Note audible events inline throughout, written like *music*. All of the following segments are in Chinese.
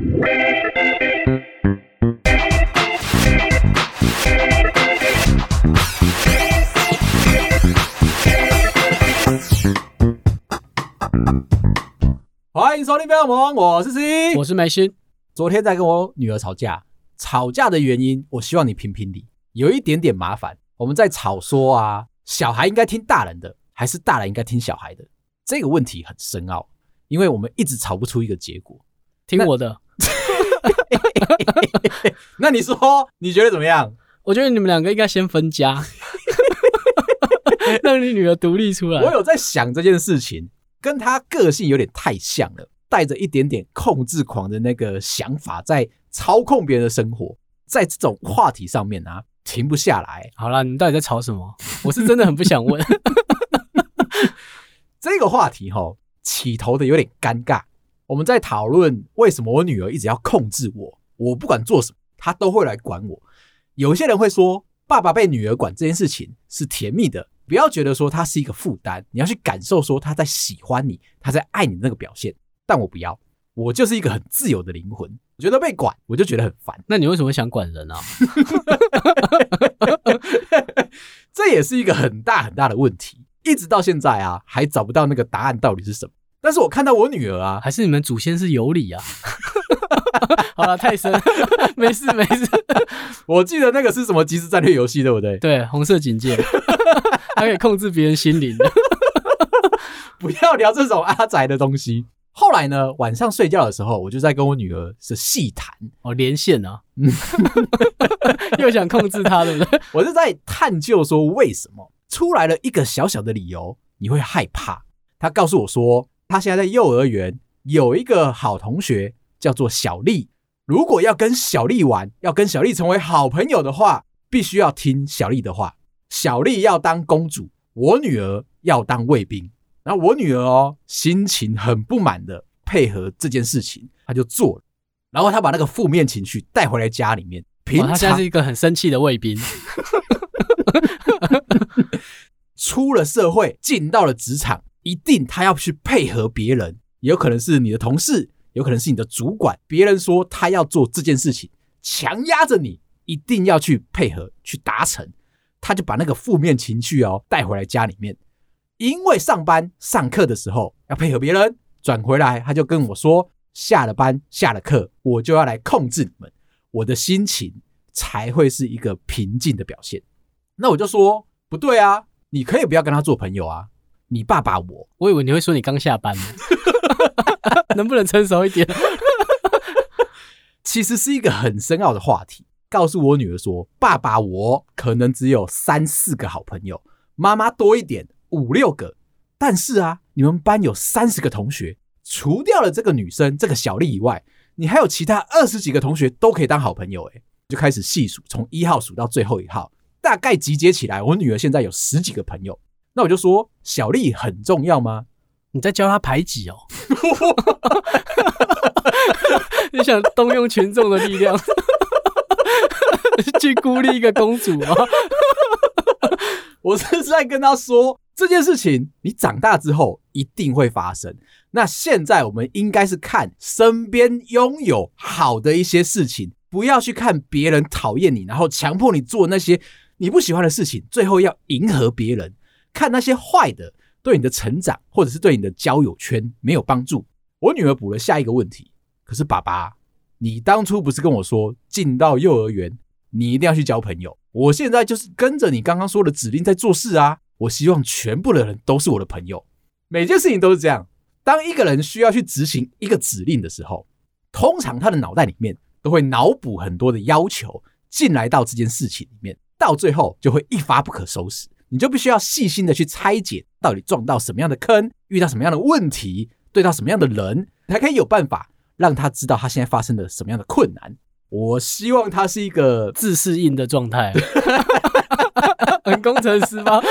欢迎收听《飞龙盟》，我是 C，我是梅心。昨天在跟我女儿吵架，吵架的原因，我希望你评评理。有一点点麻烦，我们在吵说啊，小孩应该听大人的，还是大人应该听小孩的？这个问题很深奥，因为我们一直吵不出一个结果。听我的。*laughs* 那你说，你觉得怎么样？我觉得你们两个应该先分家，*laughs* 让你女儿独立出来。我有在想这件事情。跟她个性有点太像了，带着一点点控制狂的那个想法，在操控别人的生活，在这种话题上面啊，停不下来。好了，你到底在吵什么？我是真的很不想问。*laughs* 这个话题哈，起头的有点尴尬。我们在讨论为什么我女儿一直要控制我，我不管做什么，她都会来管我。有些人会说，爸爸被女儿管这件事情是甜蜜的。不要觉得说他是一个负担，你要去感受说他在喜欢你，他在爱你的那个表现。但我不要，我就是一个很自由的灵魂。我觉得被管，我就觉得很烦。那你为什么想管人啊？*laughs* 这也是一个很大很大的问题，一直到现在啊，还找不到那个答案到底是什么。但是我看到我女儿啊，还是你们祖先是有理啊。*laughs* 好了，太深，*laughs* 没事没事。我记得那个是什么即时战略游戏，对不对？对，红色警戒。*laughs* 还可以控制别人心灵的，不要聊这种阿宅的东西。后来呢，晚上睡觉的时候，我就在跟我女儿是细谈哦，连线啊，又想控制她，对不对？我是在探究说，为什么出来了一个小小的理由，你会害怕？她告诉我说，她现在在幼儿园有一个好同学叫做小丽，如果要跟小丽玩，要跟小丽成为好朋友的话，必须要听小丽的话。小丽要当公主，我女儿要当卫兵。然后我女儿哦，心情很不满的配合这件事情，她就做了。然后她把那个负面情绪带回来家里面。平常，她现在是一个很生气的卫兵。*laughs* 出了社会，进到了职场，一定他要去配合别人，也有可能是你的同事，有可能是你的主管。别人说他要做这件事情，强压着你，一定要去配合，去达成。他就把那个负面情绪哦带回来家里面，因为上班上课的时候要配合别人，转回来他就跟我说，下了班下了课我就要来控制你们，我的心情才会是一个平静的表现。那我就说不对啊，你可以不要跟他做朋友啊，你爸爸我，我以为你会说你刚下班，*laughs* *laughs* 能不能成熟一点？其实是一个很深奥的话题。告诉我女儿说：“爸爸，我可能只有三四个好朋友，妈妈多一点，五六个。但是啊，你们班有三十个同学，除掉了这个女生这个小丽以外，你还有其他二十几个同学都可以当好朋友。”诶，就开始细数，从一号数到最后一号，大概集结起来，我女儿现在有十几个朋友。那我就说：“小丽很重要吗？你在教她排挤哦？*laughs* 你想动用群众的力量？”去孤立一个公主吗？*laughs* 我是在跟他说这件事情，你长大之后一定会发生。那现在我们应该是看身边拥有好的一些事情，不要去看别人讨厌你，然后强迫你做那些你不喜欢的事情，最后要迎合别人。看那些坏的，对你的成长或者是对你的交友圈没有帮助。我女儿补了下一个问题，可是爸爸，你当初不是跟我说进到幼儿园？你一定要去交朋友。我现在就是跟着你刚刚说的指令在做事啊！我希望全部的人都是我的朋友。每件事情都是这样。当一个人需要去执行一个指令的时候，通常他的脑袋里面都会脑补很多的要求进来到这件事情里面，到最后就会一发不可收拾。你就必须要细心的去拆解，到底撞到什么样的坑，遇到什么样的问题，对到什么样的人，才可以有办法让他知道他现在发生了什么样的困难。我希望他是一个自适应的状态，*laughs* 很工程师吗？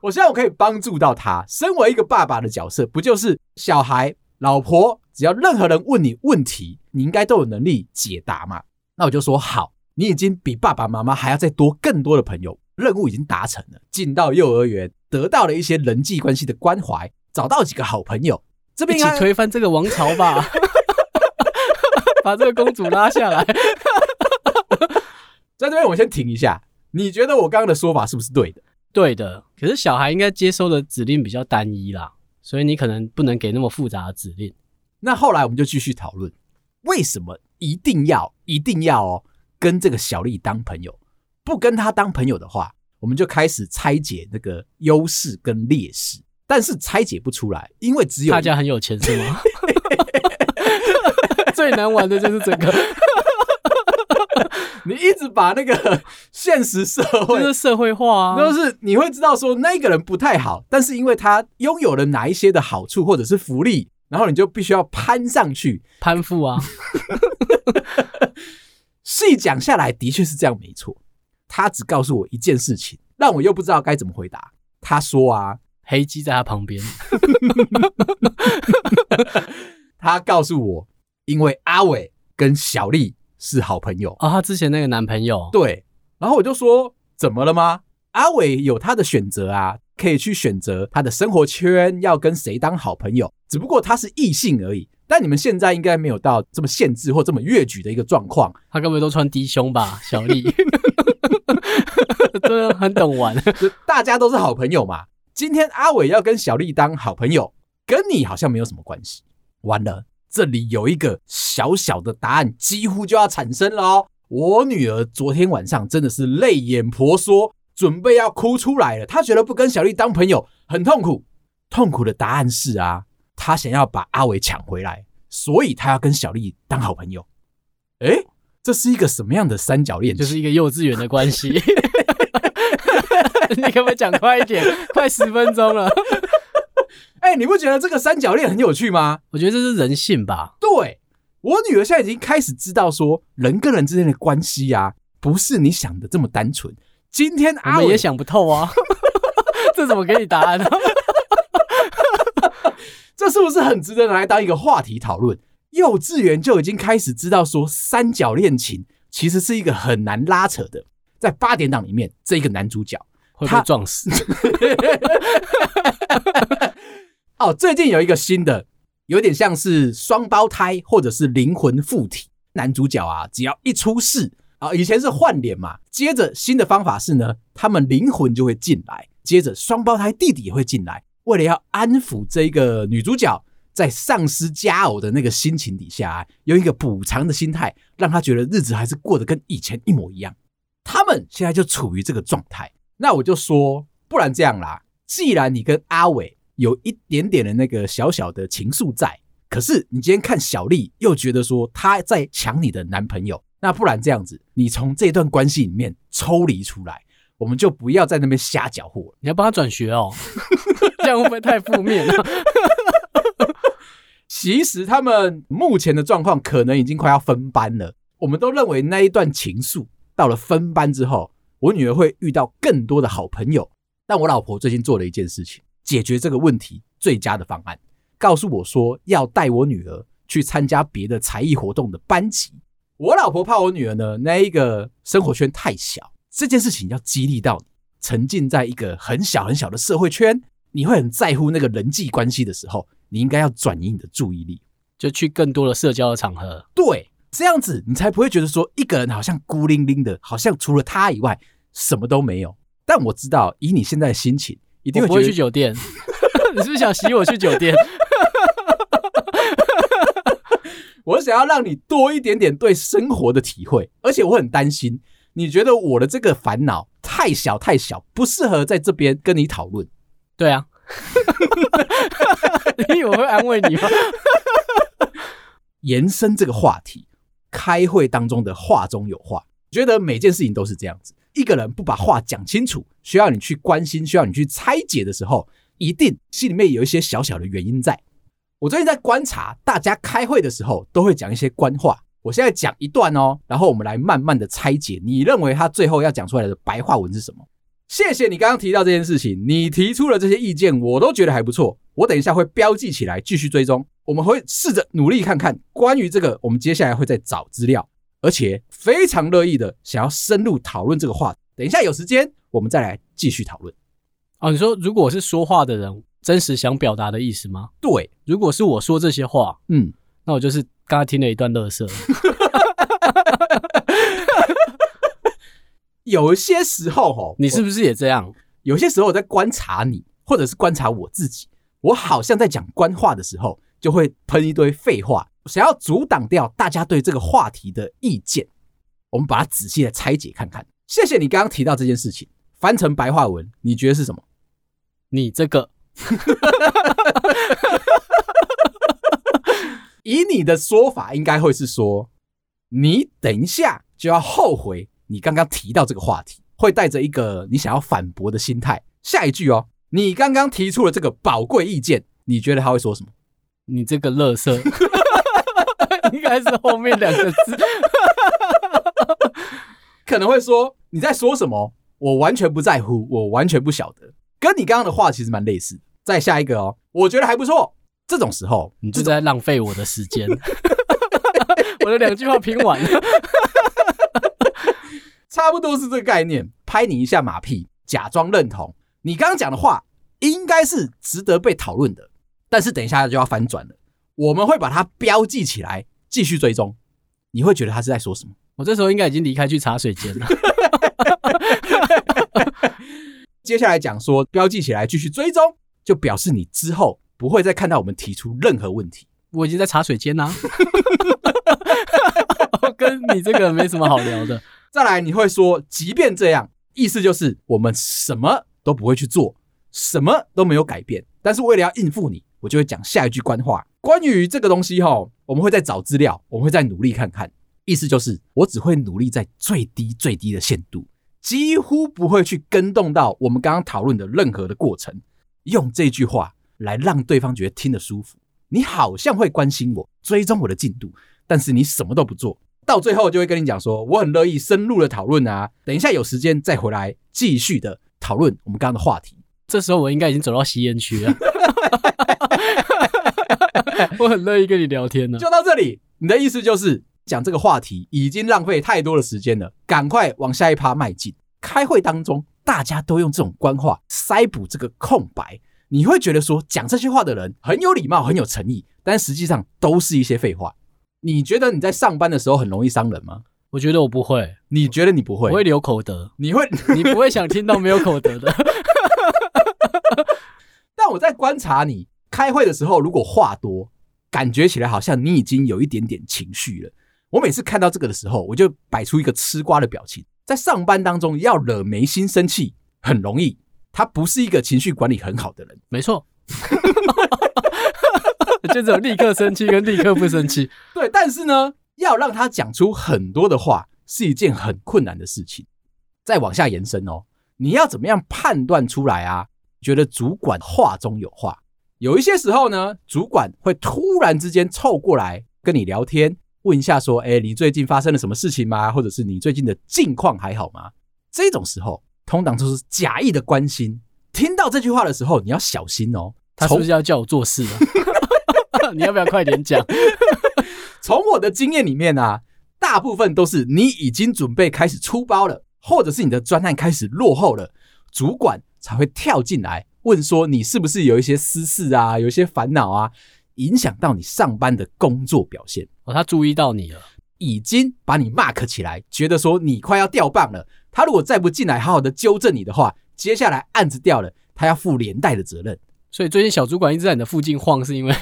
我希望我可以帮助到他。身为一个爸爸的角色，不就是小孩、老婆，只要任何人问你问题，你应该都有能力解答嘛？那我就说好，你已经比爸爸妈妈还要再多更多的朋友，任务已经达成了。进到幼儿园，得到了一些人际关系的关怀，找到几个好朋友，这边一起推翻这个王朝吧。*laughs* 把这个公主拉下来。*laughs* 在这边我先停一下，你觉得我刚刚的说法是不是对的？对的。可是小孩应该接收的指令比较单一啦，所以你可能不能给那么复杂的指令。那后来我们就继续讨论，为什么一定要一定要哦跟这个小丽当朋友？不跟他当朋友的话，我们就开始拆解那个优势跟劣势。但是拆解不出来，因为只有大家很有钱是吗？*laughs* 最难玩的就是这个。你一直把那个现实社会就是社会化啊，就是你会知道说那个人不太好，但是因为他拥有了哪一些的好处或者是福利，然后你就必须要攀上去，攀附啊。*laughs* 细讲下来的确是这样，没错。他只告诉我一件事情，让我又不知道该怎么回答。他说啊。黑鸡在他旁边，*laughs* 他告诉我，因为阿伟跟小丽是好朋友啊、哦，他之前那个男朋友。对，然后我就说，怎么了吗？阿伟有他的选择啊，可以去选择他的生活圈要跟谁当好朋友，只不过他是异性而已。但你们现在应该没有到这么限制或这么越矩的一个状况。他根本都穿低胸吧，小丽，*laughs* *laughs* 真的很懂玩，大家都是好朋友嘛。今天阿伟要跟小丽当好朋友，跟你好像没有什么关系。完了，这里有一个小小的答案，几乎就要产生了哦。我女儿昨天晚上真的是泪眼婆娑，准备要哭出来了。她觉得不跟小丽当朋友很痛苦，痛苦的答案是啊，她想要把阿伟抢回来，所以她要跟小丽当好朋友。诶，这是一个什么样的三角恋？就是一个幼稚园的关系。*laughs* *laughs* *laughs* 你可不可以讲快一点？*laughs* 快十分钟了。哎、欸，你不觉得这个三角恋很有趣吗？我觉得这是人性吧。对，我女儿现在已经开始知道说，人跟人之间的关系啊，不是你想的这么单纯。今天阿伟也想不透啊，*laughs* 这怎么给你答案呢？这是不是很值得拿来当一个话题讨论？幼稚园就已经开始知道说，三角恋情其实是一个很难拉扯的。在八点档里面，这一个男主角会被撞死。*laughs* 哦，最近有一个新的，有点像是双胞胎或者是灵魂附体。男主角啊，只要一出事啊，以前是换脸嘛，接着新的方法是呢，他们灵魂就会进来，接着双胞胎弟弟也会进来。为了要安抚这个女主角在丧失佳偶的那个心情底下啊，用一个补偿的心态，让她觉得日子还是过得跟以前一模一样。他们现在就处于这个状态，那我就说，不然这样啦。既然你跟阿伟有一点点的那个小小的情愫在，可是你今天看小丽又觉得说她在抢你的男朋友，那不然这样子，你从这段关系里面抽离出来，我们就不要在那边瞎搅和。你要帮他转学哦，*laughs* 这样会不会太负面了？*laughs* 其实他们目前的状况可能已经快要分班了，我们都认为那一段情愫。到了分班之后，我女儿会遇到更多的好朋友。但我老婆最近做了一件事情，解决这个问题最佳的方案，告诉我说要带我女儿去参加别的才艺活动的班级。我老婆怕我女儿呢，那一个生活圈太小，这件事情要激励到你，沉浸在一个很小很小的社会圈，你会很在乎那个人际关系的时候，你应该要转移你的注意力，就去更多的社交的场合。对。这样子，你才不会觉得说一个人好像孤零零的，好像除了他以外什么都没有。但我知道，以你现在的心情，一定会，不会去酒店。*laughs* 你是不是想洗我去酒店？*laughs* 我想要让你多一点点对生活的体会，而且我很担心，你觉得我的这个烦恼太小太小，不适合在这边跟你讨论。对啊，*laughs* 你以为我会安慰你吗？延伸这个话题。开会当中的话中有话，觉得每件事情都是这样子。一个人不把话讲清楚，需要你去关心，需要你去拆解的时候，一定心里面有一些小小的原因在。我最近在观察，大家开会的时候都会讲一些官话。我现在讲一段哦，然后我们来慢慢的拆解。你认为他最后要讲出来的白话文是什么？谢谢你刚刚提到这件事情，你提出了这些意见，我都觉得还不错。我等一下会标记起来，继续追踪。我们会试着努力看看关于这个，我们接下来会再找资料，而且非常乐意的想要深入讨论这个话题。等一下有时间，我们再来继续讨论。哦，你说如果是说话的人，真实想表达的意思吗？对，如果是我说这些话，嗯，那我就是刚刚听了一段乐色。*laughs* 有些时候哦，你是不是也这样？有些时候我在观察你，或者是观察我自己，我好像在讲官话的时候，就会喷一堆废话，想要阻挡掉大家对这个话题的意见。我们把它仔细的拆解看看。谢谢你刚刚提到这件事情，翻成白话文，你觉得是什么？你这个，*laughs* 以你的说法，应该会是说，你等一下就要后悔。你刚刚提到这个话题，会带着一个你想要反驳的心态。下一句哦，你刚刚提出了这个宝贵意见，你觉得他会说什么？你这个垃圾，*laughs* 应该是后面两个字，可能会说你在说什么？我完全不在乎，我完全不晓得。跟你刚刚的话其实蛮类似。再下一个哦，我觉得还不错。这种时候，你就在浪费我的时间。*laughs* 我的两句话拼完了。*laughs* 差不多是这个概念，拍你一下马屁，假装认同你刚刚讲的话，应该是值得被讨论的。但是等一下就要翻转了，我们会把它标记起来，继续追踪。你会觉得他是在说什么？我这时候应该已经离开去茶水间了。*laughs* 接下来讲说标记起来继续追踪，就表示你之后不会再看到我们提出任何问题。我已经在茶水间啦，*laughs* 跟你这个没什么好聊的。再来，你会说，即便这样，意思就是我们什么都不会去做，什么都没有改变。但是为了要应付你，我就会讲下一句官话。关于这个东西哈，我们会再找资料，我们会再努力看看。意思就是，我只会努力在最低最低的限度，几乎不会去跟动到我们刚刚讨论的任何的过程。用这句话来让对方觉得听得舒服。你好像会关心我，追踪我的进度，但是你什么都不做。到最后就会跟你讲说，我很乐意深入的讨论啊，等一下有时间再回来继续的讨论我们刚刚的话题。这时候我应该已经走到吸烟区了，*laughs* *laughs* 我很乐意跟你聊天呢。就到这里，你的意思就是讲这个话题已经浪费太多的时间了，赶快往下一趴迈进。开会当中大家都用这种官话塞补这个空白，你会觉得说讲这些话的人很有礼貌、很有诚意，但实际上都是一些废话。你觉得你在上班的时候很容易伤人吗？我觉得我不会。你觉得你不会？我会留口德。你会？*laughs* 你不会想听到没有口德的。*laughs* 但我在观察你开会的时候，如果话多，感觉起来好像你已经有一点点情绪了。我每次看到这个的时候，我就摆出一个吃瓜的表情。在上班当中要惹眉心生气很容易，他不是一个情绪管理很好的人。*laughs* 没错。*laughs* 就只有立刻生气跟立刻不生气，对。但是呢，要让他讲出很多的话是一件很困难的事情。再往下延伸哦，你要怎么样判断出来啊？觉得主管话中有话，有一些时候呢，主管会突然之间凑过来跟你聊天，问一下说：“哎，你最近发生了什么事情吗？或者是你最近的近况还好吗？”这种时候，通常都是假意的关心。听到这句话的时候，你要小心哦，他是不是要叫我做事啊？*laughs* 你要不要快点讲？*laughs* 从我的经验里面啊，大部分都是你已经准备开始出包了，或者是你的专案开始落后了，主管才会跳进来问说，你是不是有一些私事啊，有一些烦恼啊，影响到你上班的工作表现。哦，他注意到你了，已经把你 mark 起来，觉得说你快要掉棒了。他如果再不进来好好的纠正你的话，接下来案子掉了，他要负连带的责任。所以最近小主管一直在你的附近晃，是因为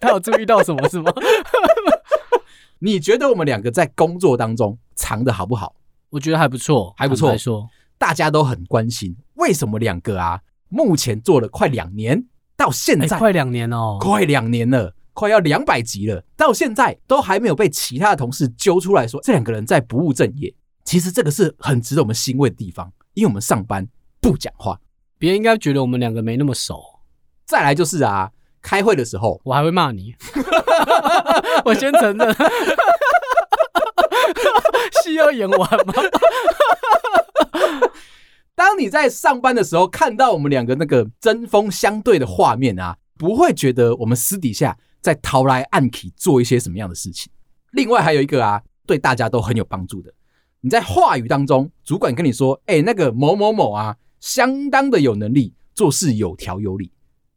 他有注意到什么，是吗？*laughs* 你觉得我们两个在工作当中藏的好不好？我觉得还不错，还不错。说大家都很关心，为什么两个啊？目前做了快两年，到现在快两年哦，快两年了，快要两百集了，到现在都还没有被其他的同事揪出来说这两个人在不务正业。其实这个是很值得我们欣慰的地方，因为我们上班不讲话。别人应该觉得我们两个没那么熟。再来就是啊，开会的时候我还会骂你。*laughs* 我先承认，*laughs* 戏要演完吗？当你在上班的时候看到我们两个那个针锋相对的画面啊，不会觉得我们私底下在偷来暗去做一些什么样的事情。另外还有一个啊，对大家都很有帮助的，你在话语当中，主管跟你说：“哎，那个某某某啊。”相当的有能力，做事有条有理。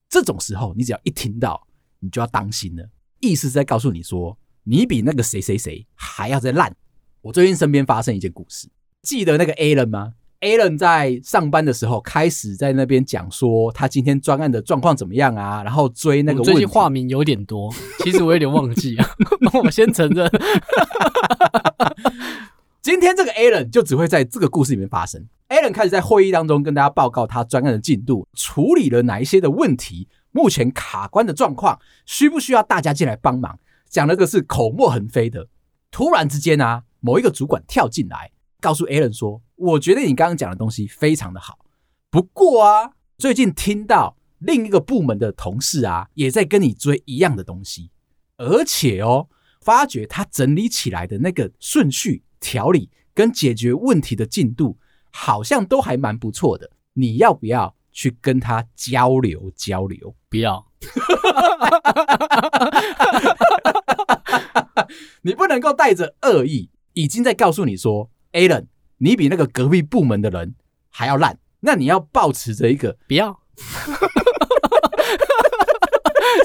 这种时候，你只要一听到，你就要当心了。意思是在告诉你说，你比那个谁谁谁还要再烂。我最近身边发生一件故事，记得那个 A 了吗？Alan 在上班的时候开始在那边讲说他今天专案的状况怎么样啊，然后追那个问题。最近化名有点多，*laughs* 其实我有点忘记啊。*laughs* 我先承认，*laughs* 今天这个 Alan 就只会在这个故事里面发生。Alan 开始在会议当中跟大家报告他专案的进度，处理了哪一些的问题，目前卡关的状况，需不需要大家进来帮忙？讲那个是口沫横飞的。突然之间啊，某一个主管跳进来。告诉 Alan 说：“我觉得你刚刚讲的东西非常的好，不过啊，最近听到另一个部门的同事啊，也在跟你追一样的东西，而且哦，发觉他整理起来的那个顺序、条理跟解决问题的进度，好像都还蛮不错的。你要不要去跟他交流交流？不要，*laughs* 你不能够带着恶意，已经在告诉你说。” Alan，你比那个隔壁部门的人还要烂，那你要抱持着一个不要，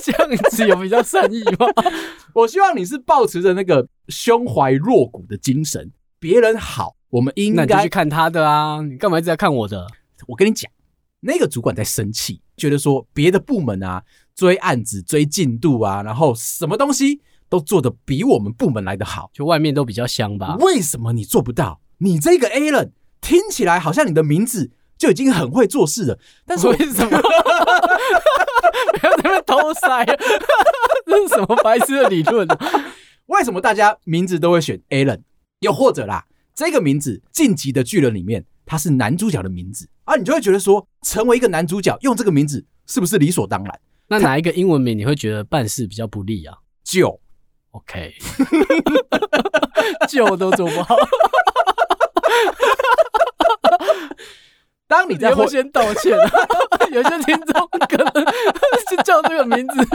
这样子有比较善意吗？*laughs* 我希望你是抱持着那个胸怀若谷的精神，别人好，我们应该去看他的啊，你干嘛一直在看我的？我跟你讲，那个主管在生气，觉得说别的部门啊追案子、追进度啊，然后什么东西。都做的比我们部门来的好，就外面都比较香吧？为什么你做不到？你这个 Alan 听起来好像你的名字就已经很会做事了，但是为什么？*laughs* 不要在那边偷塞，*laughs* 这是什么白痴的理论啊？为什么大家名字都会选 Alan？又或者啦，这个名字《晋级的巨人》里面他是男主角的名字啊，你就会觉得说，成为一个男主角用这个名字是不是理所当然？那哪一个英文名你会觉得办事比较不利啊？就 OK，*laughs* 救都做不好。当你在会先道歉，有些听众可能是叫这个名字。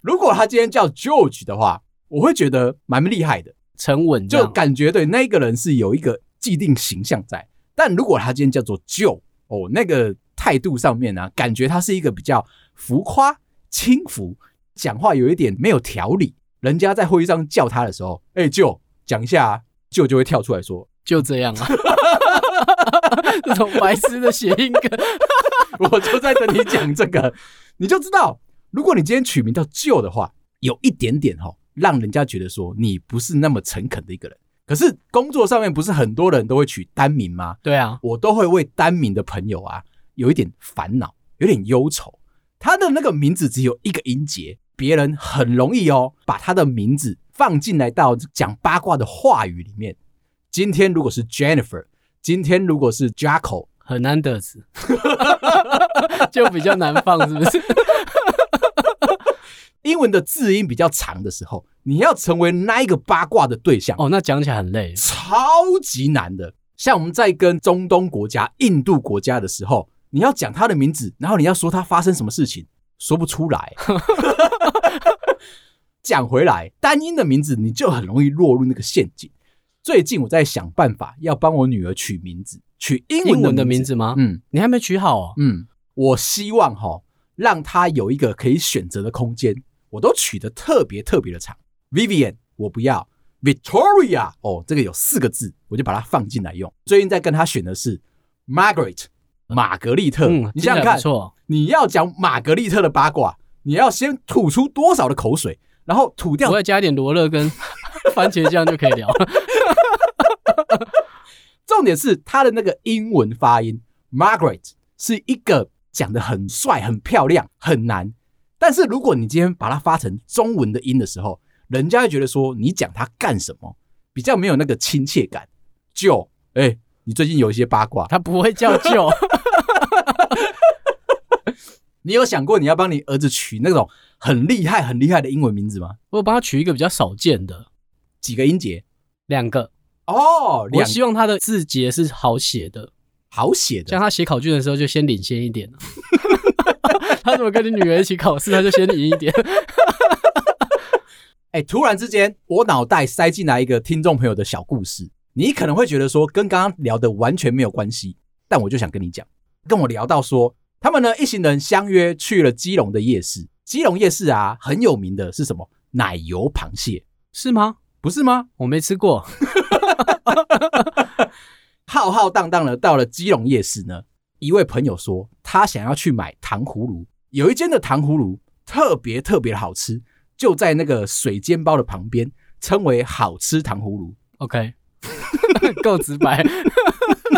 如果他今天叫 George 的话，我会觉得蛮厉害的，沉稳，就感觉对那个人是有一个既定形象在。但如果他今天叫做 Joe，哦，那个态度上面呢、啊，感觉他是一个比较浮夸、轻浮，讲话有一点没有条理。人家在会议上叫他的时候，哎、欸，就讲一下、啊，就就会跳出来说，就这样啊，*laughs* 这种白痴的谐音梗，*laughs* 我就在等你讲这个，你就知道，如果你今天取名叫舅的话，有一点点哈，让人家觉得说你不是那么诚恳的一个人。可是工作上面不是很多人都会取单名吗？对啊，我都会为单名的朋友啊有一点烦恼，有点忧愁，他的那个名字只有一个音节。别人很容易哦，把他的名字放进来到讲八卦的话语里面。今天如果是 Jennifer，今天如果是 Jackal，很难得字，就比较难放，是不是？英文的字音比较长的时候，你要成为那一个八卦的对象哦，那讲起来很累，超级难的。像我们在跟中东国家、印度国家的时候，你要讲他的名字，然后你要说他发生什么事情。说不出来，*laughs* 讲回来，单音的名字你就很容易落入那个陷阱。最近我在想办法要帮我女儿取名字，取英文的名字，吗？嗯，你还没取好哦。嗯，我希望哈，让她有一个可以选择的空间。我都取得特别特别的长，Vivian 我不要，Victoria 哦，这个有四个字，我就把它放进来用。最近在跟她选的是 Margaret。玛格丽特，嗯，你想想看，你要讲玛格丽特的八卦，你要先吐出多少的口水，然后吐掉，我再加一点罗勒跟 *laughs* 番茄酱就可以聊了。*laughs* 重点是他的那个英文发音，Margaret 是一个讲的很帅、很漂亮、很难。但是如果你今天把它发成中文的音的时候，人家会觉得说你讲它干什么，比较没有那个亲切感。就，哎，你最近有一些八卦，他不会叫就。*laughs* 你有想过你要帮你儿子取那种很厉害、很厉害的英文名字吗？我帮他取一个比较少见的，几个音节？两个哦。我希望他的字节是好写的，好写的。像他写考卷的时候就先领先一点。*laughs* 他怎么跟你女儿一起考试，他就先领一点。*laughs* 哎，突然之间，我脑袋塞进来一个听众朋友的小故事，你可能会觉得说跟刚刚聊的完全没有关系，但我就想跟你讲。跟我聊到说，他们呢一行人相约去了基隆的夜市。基隆夜市啊，很有名的是什么？奶油螃蟹，是吗？不是吗？我没吃过。*laughs* 浩浩荡荡的到了基隆夜市呢，一位朋友说他想要去买糖葫芦，有一间的糖葫芦特别特别的好吃，就在那个水煎包的旁边，称为好吃糖葫芦。OK，*laughs* 够直白。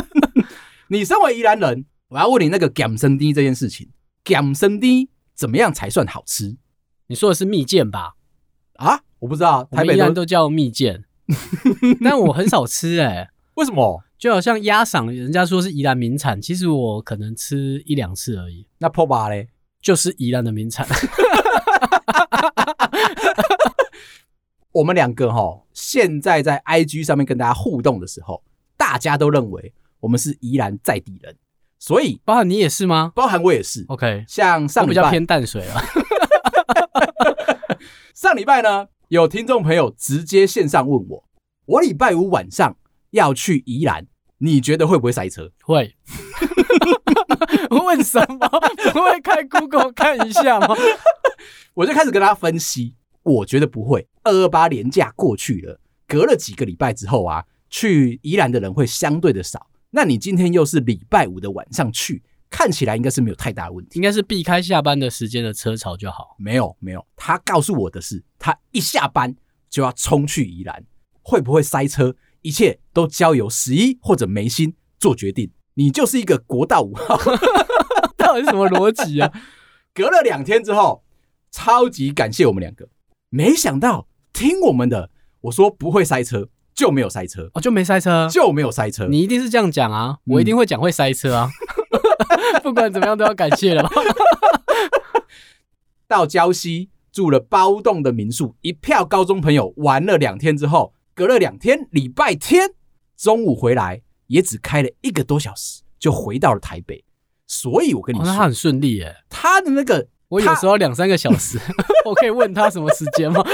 *laughs* 你身为宜兰人，我要问你那个咸生低这件事情，咸生低怎么样才算好吃？你说的是蜜饯吧？啊，我不知道，台北人都叫蜜饯，*laughs* 但我很少吃哎、欸，为什么？就好像鸭嗓，人家说是宜兰名产，其实我可能吃一两次而已。那破巴嘞，就是宜兰的名产。*laughs* 我们两个哈，现在在 IG 上面跟大家互动的时候，大家都认为我们是宜兰在地人，所以包含你也是吗？包含我也是。OK，像上礼拜比较偏淡水了。*laughs* 上礼拜呢，有听众朋友直接线上问我，我礼拜五晚上要去宜兰，你觉得会不会塞车？会。*laughs* 问什么？不会开 Google 看一下吗？*laughs* 我就开始跟他分析，我觉得不会。二二八连假过去了，隔了几个礼拜之后啊，去宜兰的人会相对的少。那你今天又是礼拜五的晚上去，看起来应该是没有太大的问题，应该是避开下班的时间的车潮就好。没有，没有。他告诉我的是，他一下班就要冲去宜兰，会不会塞车？一切都交由十一或者眉心做决定。你就是一个国道五号，*laughs* 到底是什么逻辑啊？*laughs* 隔了两天之后，超级感谢我们两个。没想到听我们的，我说不会塞车，就没有塞车哦，就没塞车，就没有塞车。你一定是这样讲啊，我一定会讲会塞车啊。嗯、*laughs* 不管怎么样都要感谢了吧。*laughs* 到礁溪住了包栋的民宿，一票高中朋友玩了两天之后，隔了两天礼拜天中午回来，也只开了一个多小时就回到了台北。所以我跟你说，哦、他很顺利耶。他的那个，我有时候两三个小时，*laughs* 我可以问他什么时间吗？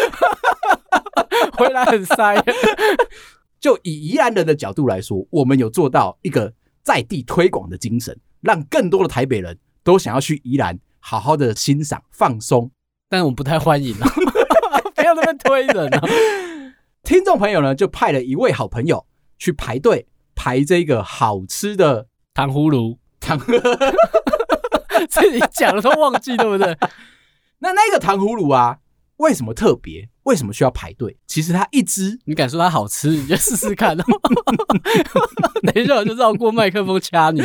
*laughs* 回来很塞。*laughs* 就以宜兰人的角度来说，我们有做到一个在地推广的精神，让更多的台北人都想要去宜兰好好的欣赏放松。但我们不太欢迎啊，不要那么推人啊。听众朋友呢，就派了一位好朋友去排队排这个好吃的糖葫芦。糖，*laughs* 自己讲了都忘记，对不对？*laughs* 那那个糖葫芦啊，为什么特别？为什么需要排队？其实它一只，你敢说它好吃，你就试试看。*laughs* 等一下我就绕过麦克风掐你。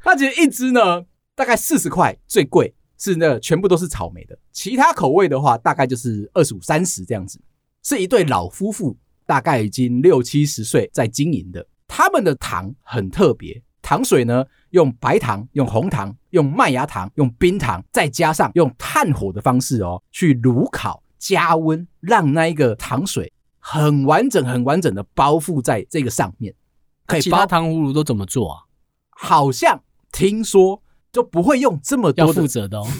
它其实一只呢，大概四十块，最贵是那个全部都是草莓的，其他口味的话，大概就是二十五、三十这样子。是一对老夫妇，大概已经六七十岁在经营的，他们的糖很特别。糖水呢，用白糖、用红糖、用麦芽糖、用冰糖，再加上用炭火的方式哦，去炉烤加温，让那一个糖水很完整、很完整的包覆在这个上面。可以包。其他糖葫芦都怎么做啊？好像听说就不会用这么多的。要负责的哦。*laughs*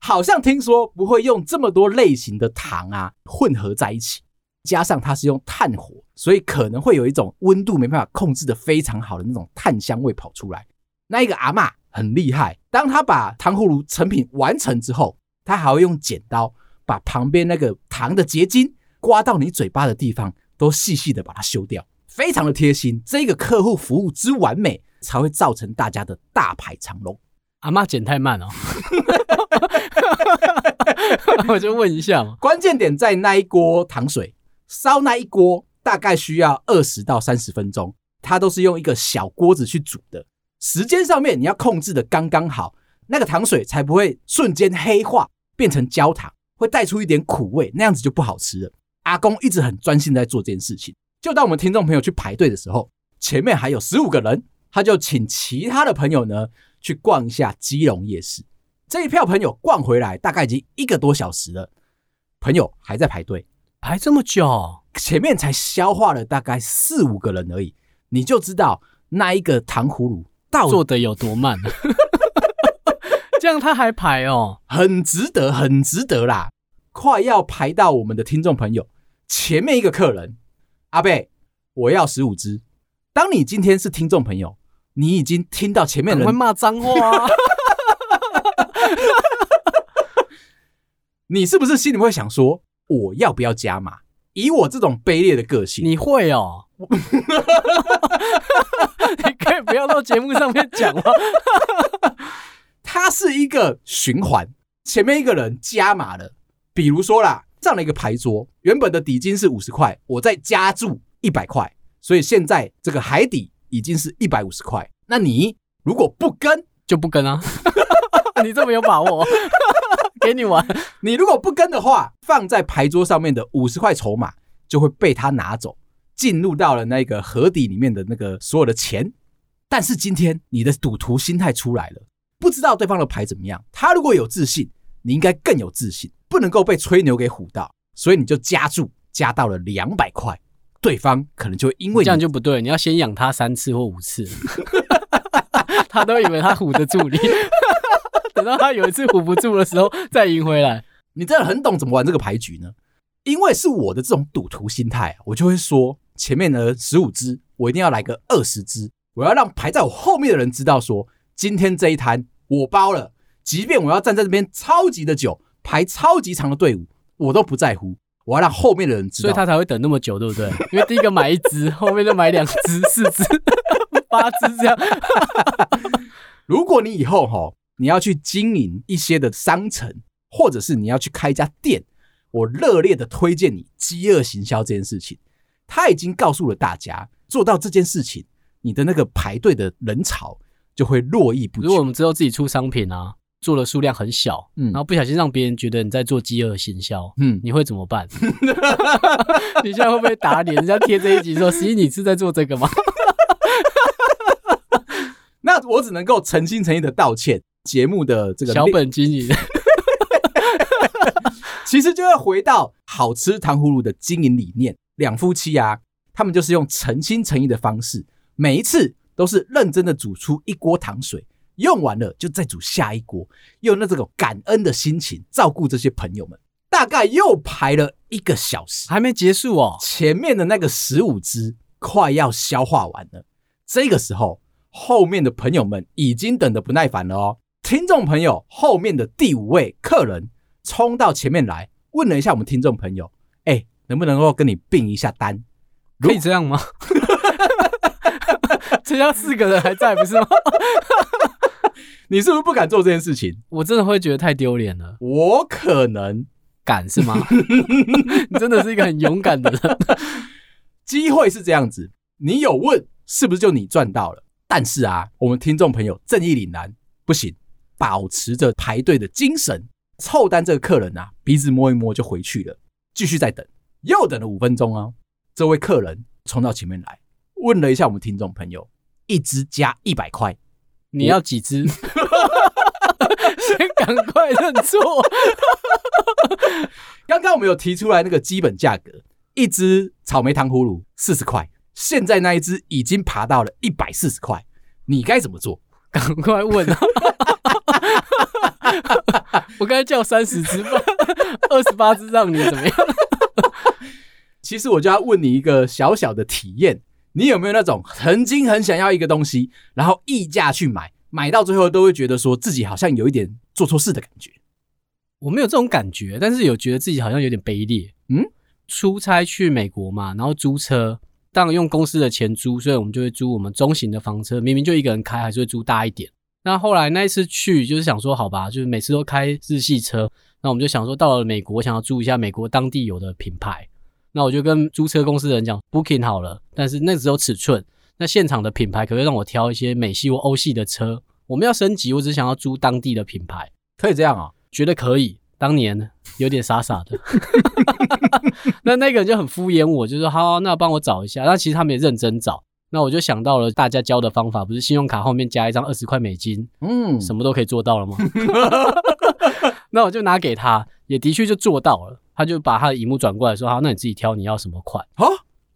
好像听说不会用这么多类型的糖啊混合在一起。加上它是用炭火，所以可能会有一种温度没办法控制的非常好的那种炭香味跑出来。那一个阿嬷很厉害，当他把糖葫芦成品完成之后，他还会用剪刀把旁边那个糖的结晶刮到你嘴巴的地方都细细的把它修掉，非常的贴心。这个客户服务之完美，才会造成大家的大排长龙。阿嬷剪太慢哦，我就问一下嘛，*laughs* 关键点在那一锅糖水。烧那一锅大概需要二十到三十分钟，它都是用一个小锅子去煮的，时间上面你要控制的刚刚好，那个糖水才不会瞬间黑化变成焦糖，会带出一点苦味，那样子就不好吃了。阿公一直很专心在做这件事情，就当我们听众朋友去排队的时候，前面还有十五个人，他就请其他的朋友呢去逛一下基隆夜市。这一票朋友逛回来大概已经一个多小时了，朋友还在排队。排这么久，前面才消化了大概四五个人而已，你就知道那一个糖葫芦到做得有多慢。*laughs* 这样他还排哦，很值得，很值得啦！快要排到我们的听众朋友前面一个客人，阿贝，我要十五支。当你今天是听众朋友，你已经听到前面人会骂脏话。*laughs* *laughs* 你是不是心里会想说，我要不要加码？以我这种卑劣的个性，你会哦？*laughs* 你可以不要到节目上面讲吗？*laughs* 它是一个循环，前面一个人加码了，比如说啦，上了一个牌桌，原本的底金是五十块，我再加注一百块，所以现在这个海底已经是一百五十块。那你如果不跟，就不跟啊？*laughs* 你这么有把握？*laughs* 给你玩。你如果不跟的话，放在牌桌上面的五十块筹码就会被他拿走，进入到了那个河底里面的那个所有的钱。但是今天你的赌徒心态出来了，不知道对方的牌怎么样。他如果有自信，你应该更有自信，不能够被吹牛给唬到，所以你就加注，加到了两百块。对方可能就会因为这样就不对，你要先养他三次或五次，*laughs* 他都以为他唬得住你。*laughs* 等到他有一次唬不住的时候，再赢回来。你真的很懂怎么玩这个牌局呢？因为是我的这种赌徒心态，我就会说，前面的十五只，我一定要来个二十只，我要让排在我后面的人知道说，今天这一摊我包了，即便我要站在这边超级的久，排超级长的队伍，我都不在乎。我要让后面的人知道，所以他才会等那么久，对不对？因为第一个买一只，后面就买两只、四只、八只这样。如果你以后哈。你要去经营一些的商城，或者是你要去开一家店，我热烈的推荐你饥饿行销这件事情。他已经告诉了大家，做到这件事情，你的那个排队的人潮就会络绎不绝。如果我们之后自己出商品啊，做的数量很小，嗯，然后不小心让别人觉得你在做饥饿行销，嗯，你会怎么办？*laughs* 你现在会不会打脸？人家贴这一集说，*laughs* 实你是在做这个吗？那我只能够诚心诚意的道歉。节目的这个小本经营，*laughs* 其实就要回到好吃糖葫芦的经营理念。两夫妻啊，他们就是用诚心诚意的方式，每一次都是认真的煮出一锅糖水，用完了就再煮下一锅，用那这种感恩的心情照顾这些朋友们。大概又排了一个小时，还没结束哦。前面的那个十五只快要消化完了，这个时候后面的朋友们已经等得不耐烦了哦。听众朋友，后面的第五位客人冲到前面来，问了一下我们听众朋友：“哎，能不能够跟你并一下单？可以这样吗？” *laughs* 这样四个人还在不是吗？*laughs* 你是不是不敢做这件事情？我真的会觉得太丢脸了。我可能敢是吗？*laughs* 你真的是一个很勇敢的人。机会是这样子，你有问，是不是就你赚到了？但是啊，我们听众朋友正义凛然，不行。保持着排队的精神，凑单这个客人啊，鼻子摸一摸就回去了。继续再等，又等了五分钟啊。这位客人冲到前面来，问了一下我们听众朋友：一支加一百块，你要几支？先赶快认错。*laughs* 刚刚我们有提出来那个基本价格，一支草莓糖葫芦四十块，现在那一只已经爬到了一百四十块，你该怎么做？赶快问啊！*laughs* 我刚才叫三十只，*laughs* 二十八只让你怎么样？*laughs* 其实我就要问你一个小小的体验，你有没有那种曾经很想要一个东西，然后溢价去买，买到最后都会觉得说自己好像有一点做错事的感觉？我没有这种感觉，但是有觉得自己好像有点卑劣。嗯，出差去美国嘛，然后租车，当然用公司的钱租，所以我们就会租我们中型的房车，明明就一个人开，还是会租大一点。那后来那一次去，就是想说，好吧，就是每次都开日系车。那我们就想说，到了美国，我想要租一下美国当地有的品牌。那我就跟租车公司的人讲，booking 好了，但是那只有尺寸。那现场的品牌可不可以让我挑一些美系或欧系的车？我们要升级，我只想要租当地的品牌，可以这样啊？觉得可以。当年有点傻傻的，*laughs* 那那个人就很敷衍我，就说好，那帮我找一下。那其实他们也认真找。那我就想到了大家教的方法，不是信用卡后面加一张二十块美金，嗯，什么都可以做到了吗？*laughs* 那我就拿给他，也的确就做到了。他就把他的荧幕转过来说：“好，那你自己挑你要什么款啊？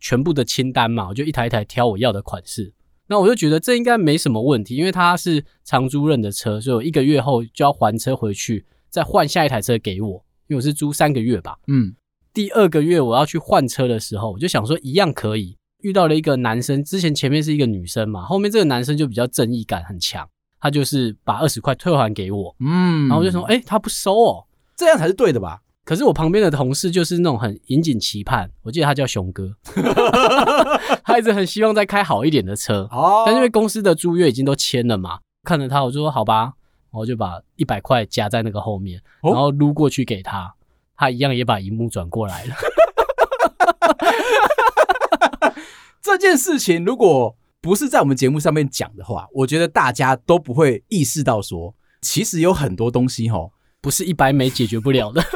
全部的清单嘛，我就一台一台挑我要的款式。那我就觉得这应该没什么问题，因为他是长租赁的车，所以我一个月后就要还车回去，再换下一台车给我，因为我是租三个月吧。嗯，第二个月我要去换车的时候，我就想说一样可以。”遇到了一个男生，之前前面是一个女生嘛，后面这个男生就比较正义感很强，他就是把二十块退还给我，嗯，然后我就说，哎、欸，他不收哦，这样才是对的吧？可是我旁边的同事就是那种很引颈期盼，我记得他叫熊哥，*laughs* 他一直很希望再开好一点的车。哦，但是因为公司的租约已经都签了嘛，看着他我就说好吧，我就把一百块夹在那个后面，哦、然后撸过去给他，他一样也把荧幕转过来了。*laughs* 这件事情如果不是在我们节目上面讲的话，我觉得大家都不会意识到说，其实有很多东西吼，不是一百美解决不了的。*laughs*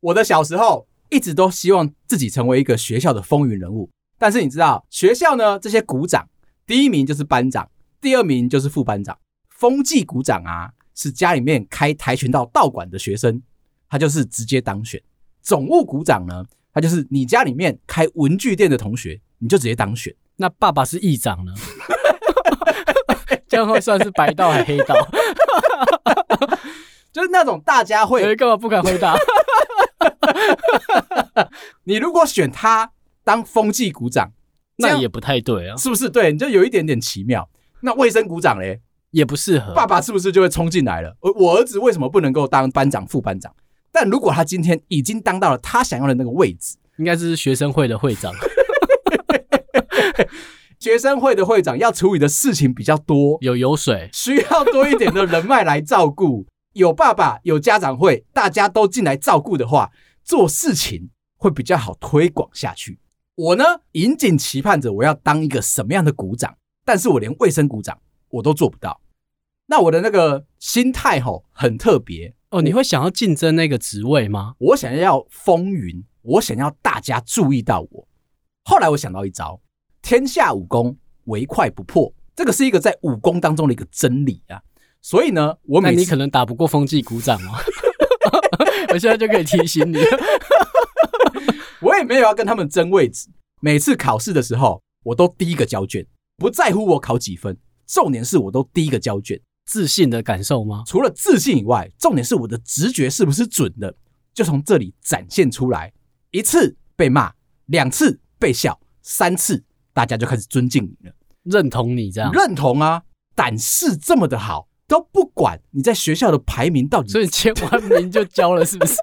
我的小时候一直都希望自己成为一个学校的风云人物，但是你知道，学校呢，这些股长，第一名就是班长，第二名就是副班长。风纪股长啊，是家里面开跆拳道道馆的学生，他就是直接当选。总务股长呢，他就是你家里面开文具店的同学，你就直接当选。那爸爸是议长呢？这样会算是白道还黑道？*laughs* 就是那种大家会，干嘛不敢回答？你如果选他当风纪股长，那也不太对啊，是不是？对，你就有一点点奇妙。那卫生股长嘞，也不适合。爸爸是不是就会冲进来了？我我儿子为什么不能够当班长、副班长？但如果他今天已经当到了他想要的那个位置，应该是学生会的会长。*laughs* 学生会的会长要处理的事情比较多，有油水，需要多一点的人脉来照顾。有爸爸，有家长会，大家都进来照顾的话，做事情会比较好推广下去。我呢，引颈期盼着我要当一个什么样的股长，但是我连卫生股长我都做不到。那我的那个心态吼很特别哦。你会想要竞争那个职位吗？我想要风云，我想要大家注意到我。后来我想到一招：天下武功，唯快不破。这个是一个在武功当中的一个真理啊。所以呢，我你可能打不过风纪股长哦。*laughs* 我现在就可以提醒你，*laughs* 我也没有要跟他们争位置。每次考试的时候，我都第一个交卷，不在乎我考几分，重点是我都第一个交卷。自信的感受吗？除了自信以外，重点是我的直觉是不是准的，就从这里展现出来。一次被骂，两次被笑，三次大家就开始尊敬你了，认同你这样，认同啊，胆识这么的好。都不管你在学校的排名到底，所以签完名就交了，是不是？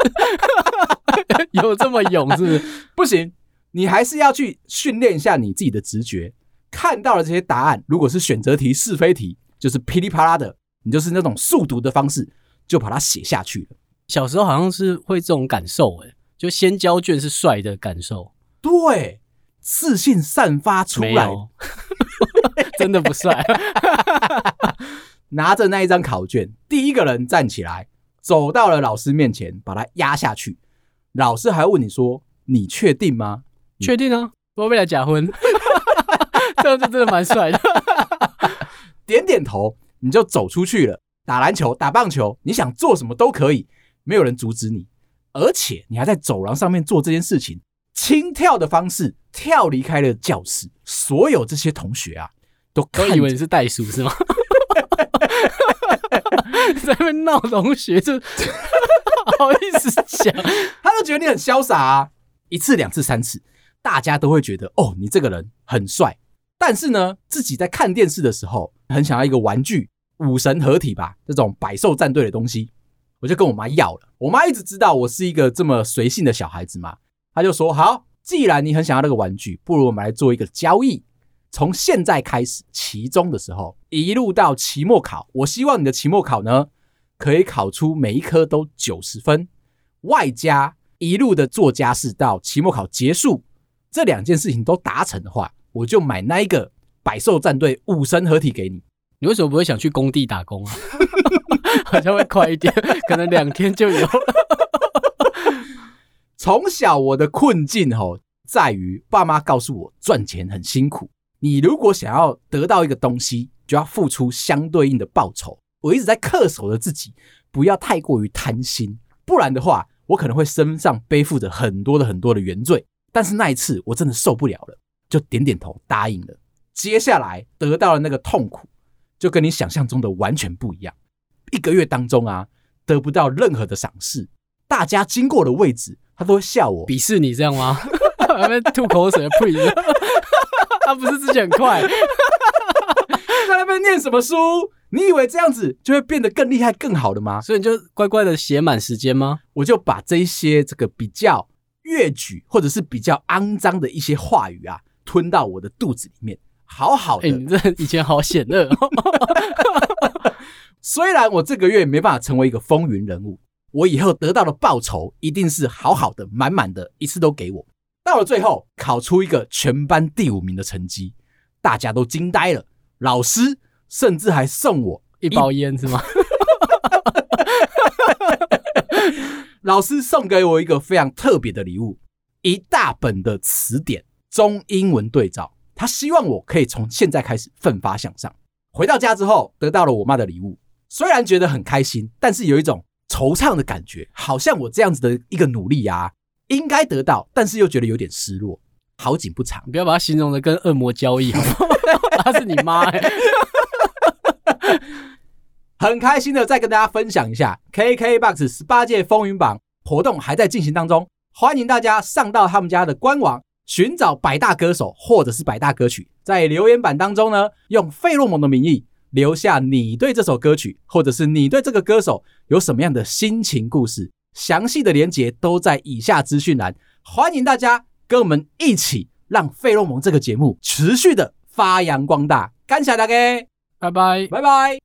*laughs* 有这么勇是不是？不行，你还是要去训练一下你自己的直觉。看到了这些答案，如果是选择题、是非题，就是噼里啪啦的，你就是那种速读的方式，就把它写下去了。小时候好像是会这种感受，诶，就先交卷是帅的感受，对，自信散发出来，*laughs* 真的不帅。*laughs* 拿着那一张考卷，第一个人站起来，走到了老师面前，把它压下去。老师还问你说：“你确定吗？”“确定啊，我未来假婚。*laughs* ”这样就真的蛮帅的。*laughs* 点点头，你就走出去了。打篮球、打棒球，你想做什么都可以，没有人阻止你。而且你还在走廊上面做这件事情，轻跳的方式跳离开了教室。所有这些同学啊，都都以为你是袋鼠是吗？在那边闹同学，就 *laughs* 好意思讲，他都觉得你很潇洒啊！一次、两次、三次，大家都会觉得哦，你这个人很帅。但是呢，自己在看电视的时候，很想要一个玩具武神合体吧，这种百兽战队的东西，我就跟我妈要了。我妈一直知道我是一个这么随性的小孩子嘛，她就说：好，既然你很想要那个玩具，不如我们来做一个交易。从现在开始，期中的时候一路到期末考，我希望你的期末考呢，可以考出每一科都九十分，外加一路的做家事到期末考结束，这两件事情都达成的话，我就买那一个百兽战队五神合体给你。你为什么不会想去工地打工啊？*laughs* 好像会快一点，*laughs* 可能两天就有。*laughs* 从小我的困境吼，在于爸妈告诉我赚钱很辛苦。你如果想要得到一个东西，就要付出相对应的报酬。我一直在恪守着自己，不要太过于贪心，不然的话，我可能会身上背负着很多的很多的原罪。但是那一次我真的受不了了，就点点头答应了。接下来得到了那个痛苦，就跟你想象中的完全不一样。一个月当中啊，得不到任何的赏识，大家经过的位置，他都会笑我，鄙视你这样吗？还没吐口水，呸！他不是之前很快，在那边念什么书？你以为这样子就会变得更厉害、更好的吗？所以你就乖乖的写满时间吗？我就把这一些这个比较越矩或者是比较肮脏的一些话语啊，吞到我的肚子里面，好好的。哎、欸，你这 *laughs* 以前好险恶。*laughs* 虽然我这个月没办法成为一个风云人物，我以后得到的报酬一定是好好的、满满的，一次都给我。到了最后，考出一个全班第五名的成绩，大家都惊呆了，老师甚至还送我一包烟，是吗？*laughs* 老师送给我一个非常特别的礼物，一大本的词典，中英文对照。他希望我可以从现在开始奋发向上。回到家之后，得到了我妈的礼物，虽然觉得很开心，但是有一种惆怅的感觉，好像我这样子的一个努力啊，应该得到，但是又觉得有点失落。好景不长，你不要把它形容的跟恶魔交易好不好？*laughs* 他是你妈欸。很开心的再跟大家分享一下，KKBOX 十八届风云榜活动还在进行当中，欢迎大家上到他们家的官网寻找百大歌手或者是百大歌曲，在留言板当中呢，用费洛蒙的名义留下你对这首歌曲或者是你对这个歌手有什么样的心情故事，详细的连接都在以下资讯栏，欢迎大家跟我们一起让费洛蒙这个节目持续的发扬光大，感谢大家，拜拜，拜拜。